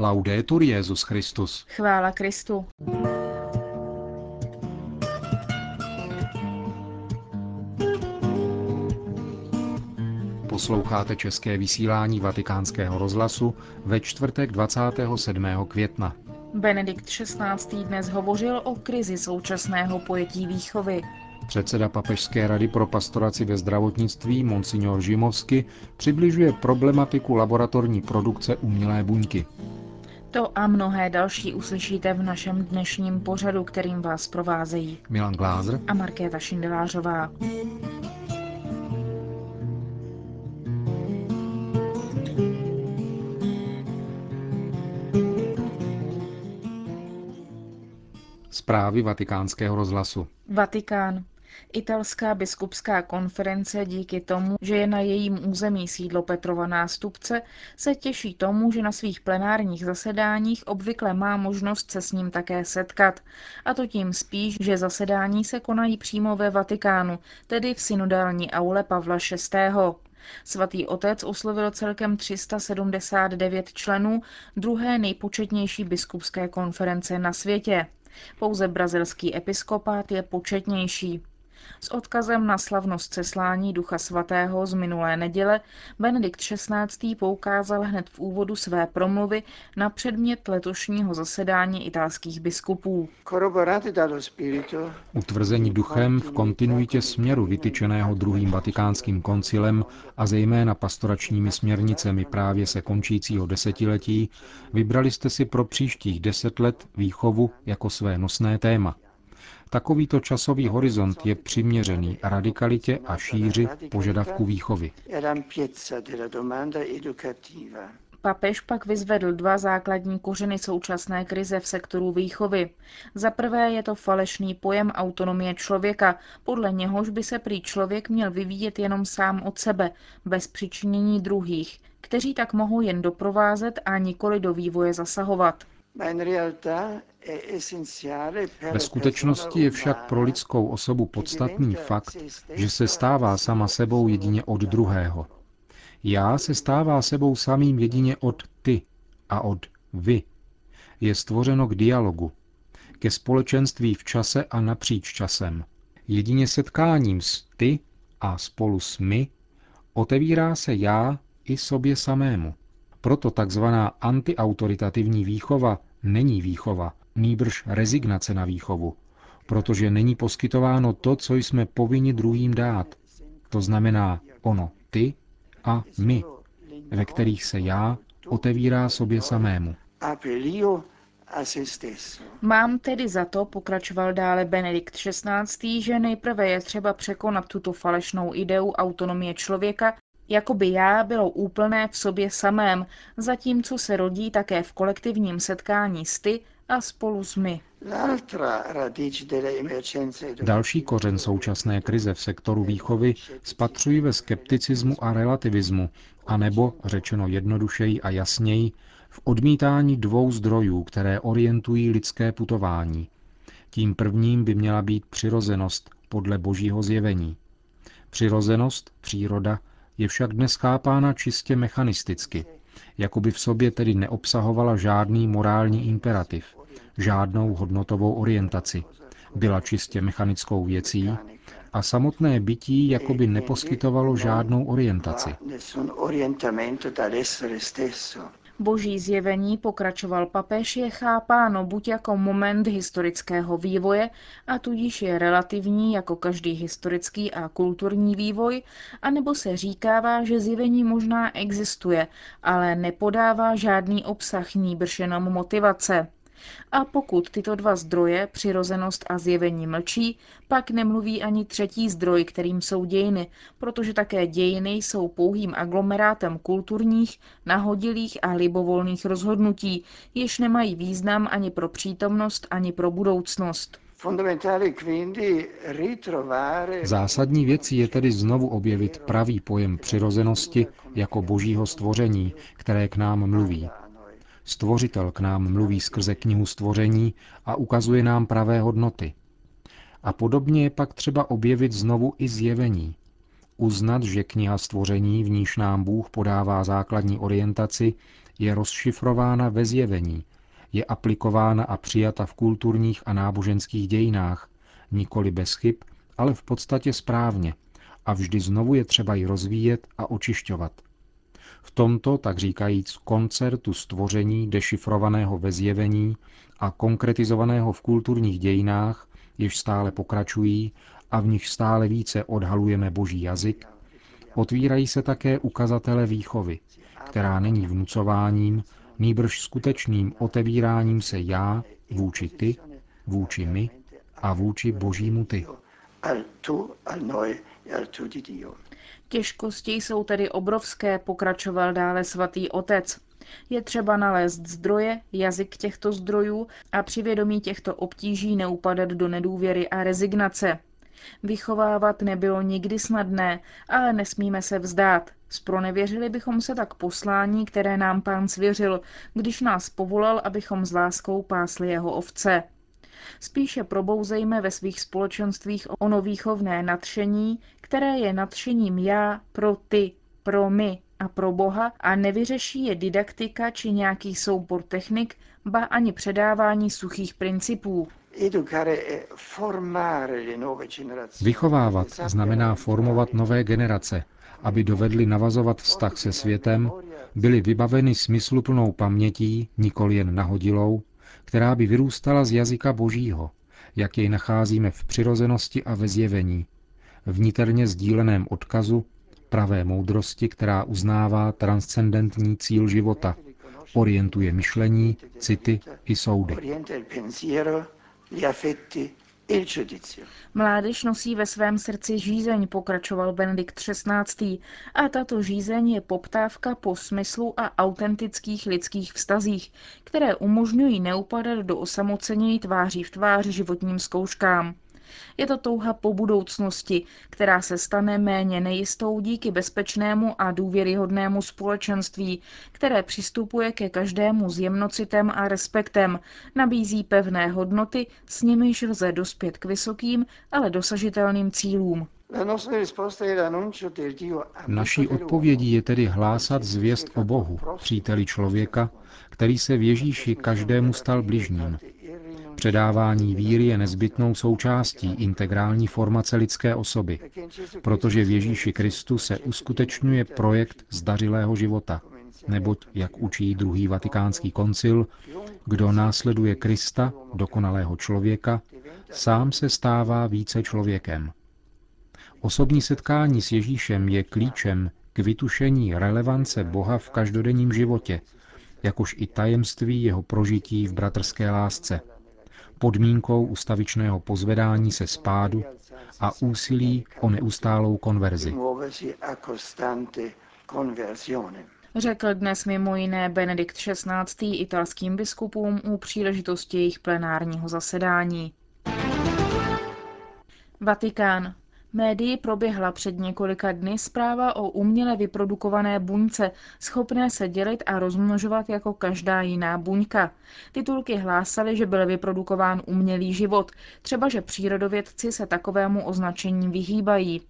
Laudetur Jezus Christus. Chvála Kristu. Posloucháte české vysílání Vatikánského rozhlasu ve čtvrtek 27. května. Benedikt XVI. dnes hovořil o krizi současného pojetí výchovy. Předseda Papežské rady pro pastoraci ve zdravotnictví Monsignor Žimovsky přibližuje problematiku laboratorní produkce umělé buňky. To a mnohé další uslyšíte v našem dnešním pořadu, kterým vás provázejí Milan Glázer a Markéta Šindelářová. Zprávy vatikánského rozhlasu. Vatikán. Italská biskupská konference díky tomu, že je na jejím území sídlo Petrova nástupce, se těší tomu, že na svých plenárních zasedáních obvykle má možnost se s ním také setkat. A to tím spíš, že zasedání se konají přímo ve Vatikánu, tedy v synodální aule Pavla VI. Svatý otec oslovil celkem 379 členů druhé nejpočetnější biskupské konference na světě. Pouze brazilský episkopát je početnější. S odkazem na slavnost ceslání Ducha Svatého z minulé neděle Benedikt XVI. poukázal hned v úvodu své promluvy na předmět letošního zasedání italských biskupů. Utvrzení duchem v kontinuitě směru vytyčeného druhým vatikánským koncilem a zejména pastoračními směrnicemi právě se končícího desetiletí, vybrali jste si pro příštích deset let výchovu jako své nosné téma. Takovýto časový horizont je přiměřený radikalitě a šíři požadavku výchovy. Papež pak vyzvedl dva základní kořeny současné krize v sektoru výchovy. Za prvé je to falešný pojem autonomie člověka, podle něhož by se prý člověk měl vyvíjet jenom sám od sebe, bez přičinění druhých, kteří tak mohou jen doprovázet a nikoli do vývoje zasahovat. Ve skutečnosti je však pro lidskou osobu podstatný fakt, že se stává sama sebou jedině od druhého. Já se stává sebou samým jedině od ty a od vy. Je stvořeno k dialogu, ke společenství v čase a napříč časem. Jedině setkáním s ty a spolu s my otevírá se já i sobě samému. Proto takzvaná antiautoritativní výchova není výchova, nýbrž rezignace na výchovu, protože není poskytováno to, co jsme povinni druhým dát. To znamená ono ty a my, ve kterých se já otevírá sobě samému. Mám tedy za to, pokračoval dále Benedikt XVI., že nejprve je třeba překonat tuto falešnou ideu autonomie člověka, jako by já bylo úplné v sobě samém, zatímco se rodí také v kolektivním setkání s ty a spolu s my. Další kořen současné krize v sektoru výchovy spatřují ve skepticismu a relativismu, anebo, řečeno jednodušeji a jasněji, v odmítání dvou zdrojů, které orientují lidské putování. Tím prvním by měla být přirozenost podle božího zjevení. Přirozenost, příroda, je však dnes chápána čistě mechanisticky, jako by v sobě tedy neobsahovala žádný morální imperativ, žádnou hodnotovou orientaci, byla čistě mechanickou věcí a samotné bytí jakoby neposkytovalo žádnou orientaci. Boží zjevení, pokračoval papež, je chápáno buď jako moment historického vývoje, a tudíž je relativní jako každý historický a kulturní vývoj, anebo se říkává, že zjevení možná existuje, ale nepodává žádný obsah, níbrž jenom motivace. A pokud tyto dva zdroje, přirozenost a zjevení mlčí, pak nemluví ani třetí zdroj, kterým jsou dějiny, protože také dějiny jsou pouhým aglomerátem kulturních, nahodilých a libovolných rozhodnutí, jež nemají význam ani pro přítomnost, ani pro budoucnost. Zásadní věcí je tedy znovu objevit pravý pojem přirozenosti jako božího stvoření, které k nám mluví. Stvořitel k nám mluví skrze knihu stvoření a ukazuje nám pravé hodnoty. A podobně je pak třeba objevit znovu i zjevení. Uznat, že kniha stvoření, v níž nám Bůh podává základní orientaci, je rozšifrována ve zjevení, je aplikována a přijata v kulturních a náboženských dějinách, nikoli bez chyb, ale v podstatě správně, a vždy znovu je třeba ji rozvíjet a očišťovat. V tomto, tak říkajíc, koncertu stvoření dešifrovaného ve zjevení a konkretizovaného v kulturních dějinách, jež stále pokračují a v nich stále více odhalujeme boží jazyk, otvírají se také ukazatele výchovy, která není vnucováním, nýbrž skutečným otevíráním se já vůči ty, vůči my a vůči božímu ty. Těžkosti jsou tedy obrovské, pokračoval dále svatý otec. Je třeba nalézt zdroje, jazyk těchto zdrojů a při vědomí těchto obtíží neupadat do nedůvěry a rezignace. Vychovávat nebylo nikdy snadné, ale nesmíme se vzdát. Spronevěřili bychom se tak poslání, které nám pán svěřil, když nás povolal, abychom s láskou pásli jeho ovce. Spíše probouzejme ve svých společenstvích ono výchovné nadšení, které je nadšením já pro ty, pro my a pro Boha a nevyřeší je didaktika či nějaký soubor technik, ba ani předávání suchých principů. Vychovávat znamená formovat nové generace, aby dovedli navazovat vztah se světem, byli vybaveni smysluplnou pamětí, nikoli jen nahodilou, která by vyrůstala z jazyka božího, jak jej nacházíme v přirozenosti a ve zjevení, v niterně sdíleném odkazu, pravé moudrosti, která uznává transcendentní cíl života, orientuje myšlení, city i soudy. Mládež nosí ve svém srdci žízeň, pokračoval Benedikt XVI. A tato žízeň je poptávka po smyslu a autentických lidských vztazích, které umožňují neupadat do osamocenění tváří v tvář životním zkouškám. Je to touha po budoucnosti, která se stane méně nejistou díky bezpečnému a důvěryhodnému společenství, které přistupuje ke každému s jemnocitem a respektem, nabízí pevné hodnoty, s nimiž lze dospět k vysokým, ale dosažitelným cílům. Naší odpovědí je tedy hlásat zvěst o Bohu, příteli člověka, který se v Ježíši každému stal bližním, Předávání víry je nezbytnou součástí integrální formace lidské osoby, protože v Ježíši Kristu se uskutečňuje projekt zdařilého života, neboť, jak učí druhý vatikánský koncil, kdo následuje Krista, dokonalého člověka, sám se stává více člověkem. Osobní setkání s Ježíšem je klíčem k vytušení relevance Boha v každodenním životě, jakož i tajemství jeho prožití v bratrské lásce – podmínkou ustavičného pozvedání se spádu a úsilí o neustálou konverzi. Řekl dnes mimo jiné Benedikt XVI. italským biskupům u příležitosti jejich plenárního zasedání. Vatikán. Médii proběhla před několika dny zpráva o uměle vyprodukované buňce, schopné se dělit a rozmnožovat jako každá jiná buňka. Titulky hlásaly, že byl vyprodukován umělý život, třeba že přírodovědci se takovému označení vyhýbají.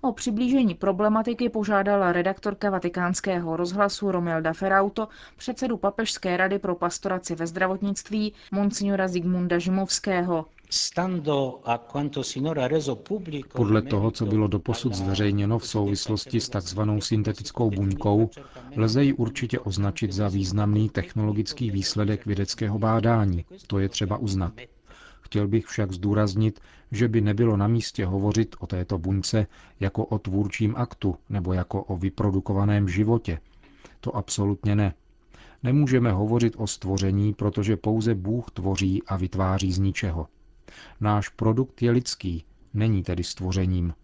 O přiblížení problematiky požádala redaktorka vatikánského rozhlasu Romilda Ferauto předsedu Papežské rady pro pastoraci ve zdravotnictví Monsignora Zigmunda Žimovského. Podle toho, co bylo doposud zveřejněno v souvislosti s takzvanou syntetickou buňkou, lze ji určitě označit za významný technologický výsledek vědeckého bádání. To je třeba uznat. Chtěl bych však zdůraznit, že by nebylo na místě hovořit o této buňce jako o tvůrčím aktu nebo jako o vyprodukovaném životě. To absolutně ne. Nemůžeme hovořit o stvoření, protože pouze Bůh tvoří a vytváří z ničeho. Náš produkt je lidský, není tedy stvořením.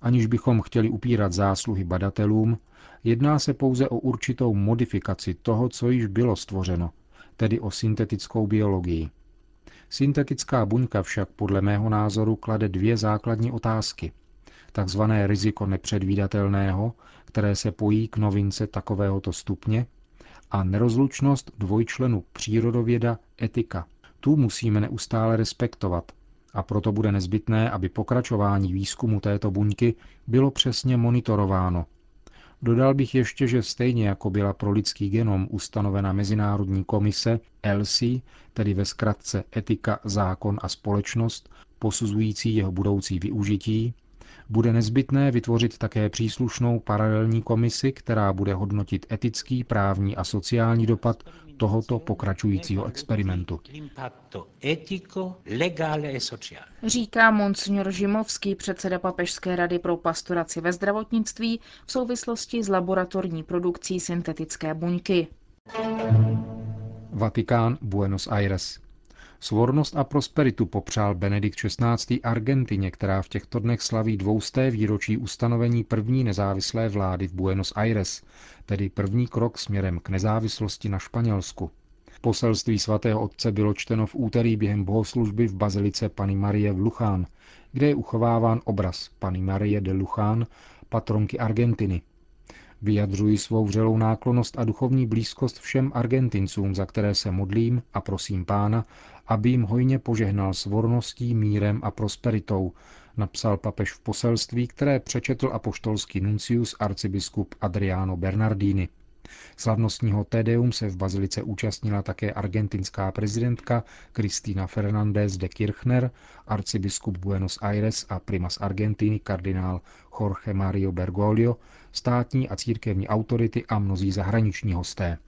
Aniž bychom chtěli upírat zásluhy badatelům, jedná se pouze o určitou modifikaci toho, co již bylo stvořeno, tedy o syntetickou biologii. Syntetická buňka však podle mého názoru klade dvě základní otázky. Takzvané riziko nepředvídatelného, které se pojí k novince takovéhoto stupně, a nerozlučnost dvojčlenu přírodověda etika. Tu musíme neustále respektovat a proto bude nezbytné, aby pokračování výzkumu této buňky bylo přesně monitorováno. Dodal bych ještě, že stejně jako byla pro lidský genom ustanovena Mezinárodní komise ELSI, tedy ve zkratce Etika, zákon a společnost, posuzující jeho budoucí využití, bude nezbytné vytvořit také příslušnou paralelní komisi, která bude hodnotit etický, právní a sociální dopad tohoto pokračujícího experimentu. Říká monsignor Žimovský, předseda Papežské rady pro pastoraci ve zdravotnictví v souvislosti s laboratorní produkcí syntetické buňky. Vatikán, Buenos Aires. Svornost a prosperitu popřál Benedikt XVI. Argentině, která v těchto dnech slaví dvousté výročí ustanovení první nezávislé vlády v Buenos Aires, tedy první krok směrem k nezávislosti na Španělsku. Poselství svatého otce bylo čteno v úterý během bohoslužby v bazilice Pany Marie v Luchán, kde je uchováván obraz Pany Marie de Luchán, patronky Argentiny, Vyjadřuji svou vřelou náklonost a duchovní blízkost všem Argentincům, za které se modlím a prosím pána, aby jim hojně požehnal svorností, mírem a prosperitou, napsal papež v poselství, které přečetl apoštolský nuncius arcibiskup Adriano Bernardini. Slavnostního tédeum se v bazilice účastnila také argentinská prezidentka Cristina Fernández de Kirchner, arcibiskup Buenos Aires a primas Argentiny kardinál Jorge Mario Bergoglio, státní a církevní autority a mnozí zahraniční hosté.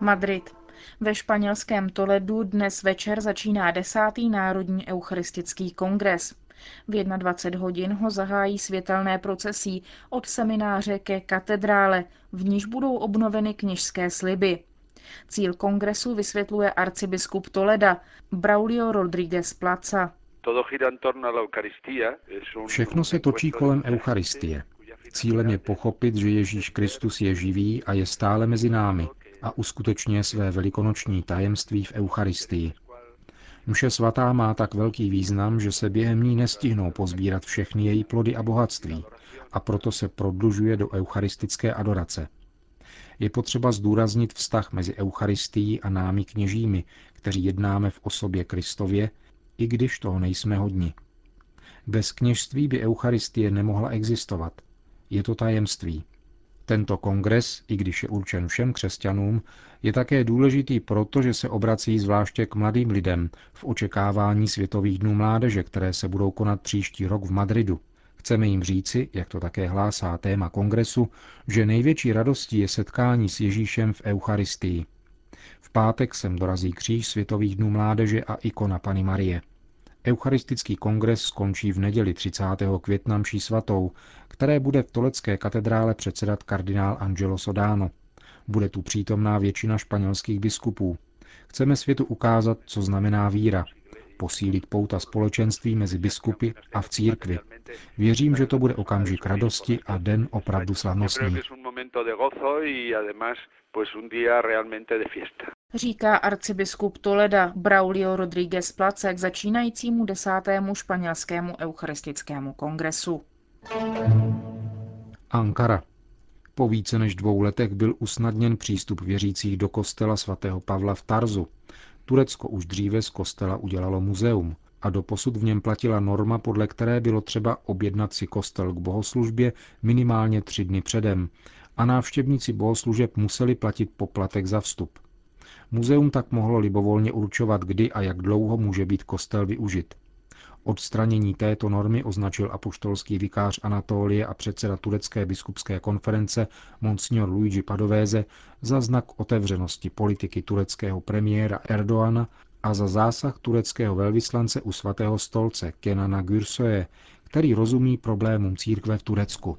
Madrid. Ve španělském Toledu dnes večer začíná desátý Národní eucharistický kongres. V 21 hodin ho zahájí světelné procesí od semináře ke katedrále, v níž budou obnoveny kněžské sliby. Cíl kongresu vysvětluje arcibiskup Toleda Braulio Rodríguez Plaza. Všechno se točí kolem Eucharistie. Cílem je pochopit, že Ježíš Kristus je živý a je stále mezi námi a uskutečňuje své velikonoční tajemství v Eucharistii. Mše svatá má tak velký význam, že se během ní nestihnou pozbírat všechny její plody a bohatství a proto se prodlužuje do eucharistické adorace. Je potřeba zdůraznit vztah mezi Eucharistií a námi kněžími, kteří jednáme v osobě Kristově, i když toho nejsme hodni. Bez kněžství by Eucharistie nemohla existovat. Je to tajemství. Tento kongres, i když je určen všem křesťanům, je také důležitý proto, že se obrací zvláště k mladým lidem v očekávání Světových dnů mládeže, které se budou konat příští rok v Madridu. Chceme jim říci, jak to také hlásá téma kongresu, že největší radostí je setkání s Ježíšem v Eucharistii. V pátek sem dorazí kříž Světových dnů mládeže a ikona Pany Marie. Eucharistický kongres skončí v neděli 30. května mší svatou, které bude v Tolecké katedrále předsedat kardinál Angelo Sodano. Bude tu přítomná většina španělských biskupů. Chceme světu ukázat, co znamená víra, posílit pouta společenství mezi biskupy a v církvi. Věřím, že to bude okamžik radosti a den opravdu slavnostní. Říká arcibiskup Toleda Braulio Rodríguez Place k začínajícímu desátému španělskému eucharistickému kongresu. Ankara. Po více než dvou letech byl usnadněn přístup věřících do kostela svatého Pavla v Tarzu. Turecko už dříve z kostela udělalo muzeum a doposud v něm platila norma, podle které bylo třeba objednat si kostel k bohoslužbě minimálně tři dny předem a návštěvníci bohoslužeb museli platit poplatek za vstup. Muzeum tak mohlo libovolně určovat, kdy a jak dlouho může být kostel využit. Odstranění této normy označil apoštolský vikář Anatolie a předseda turecké biskupské konference Monsignor Luigi Padovéze za znak otevřenosti politiky tureckého premiéra Erdoana a za zásah tureckého velvyslance u svatého stolce Kenana Gürsoje, který rozumí problémům církve v Turecku.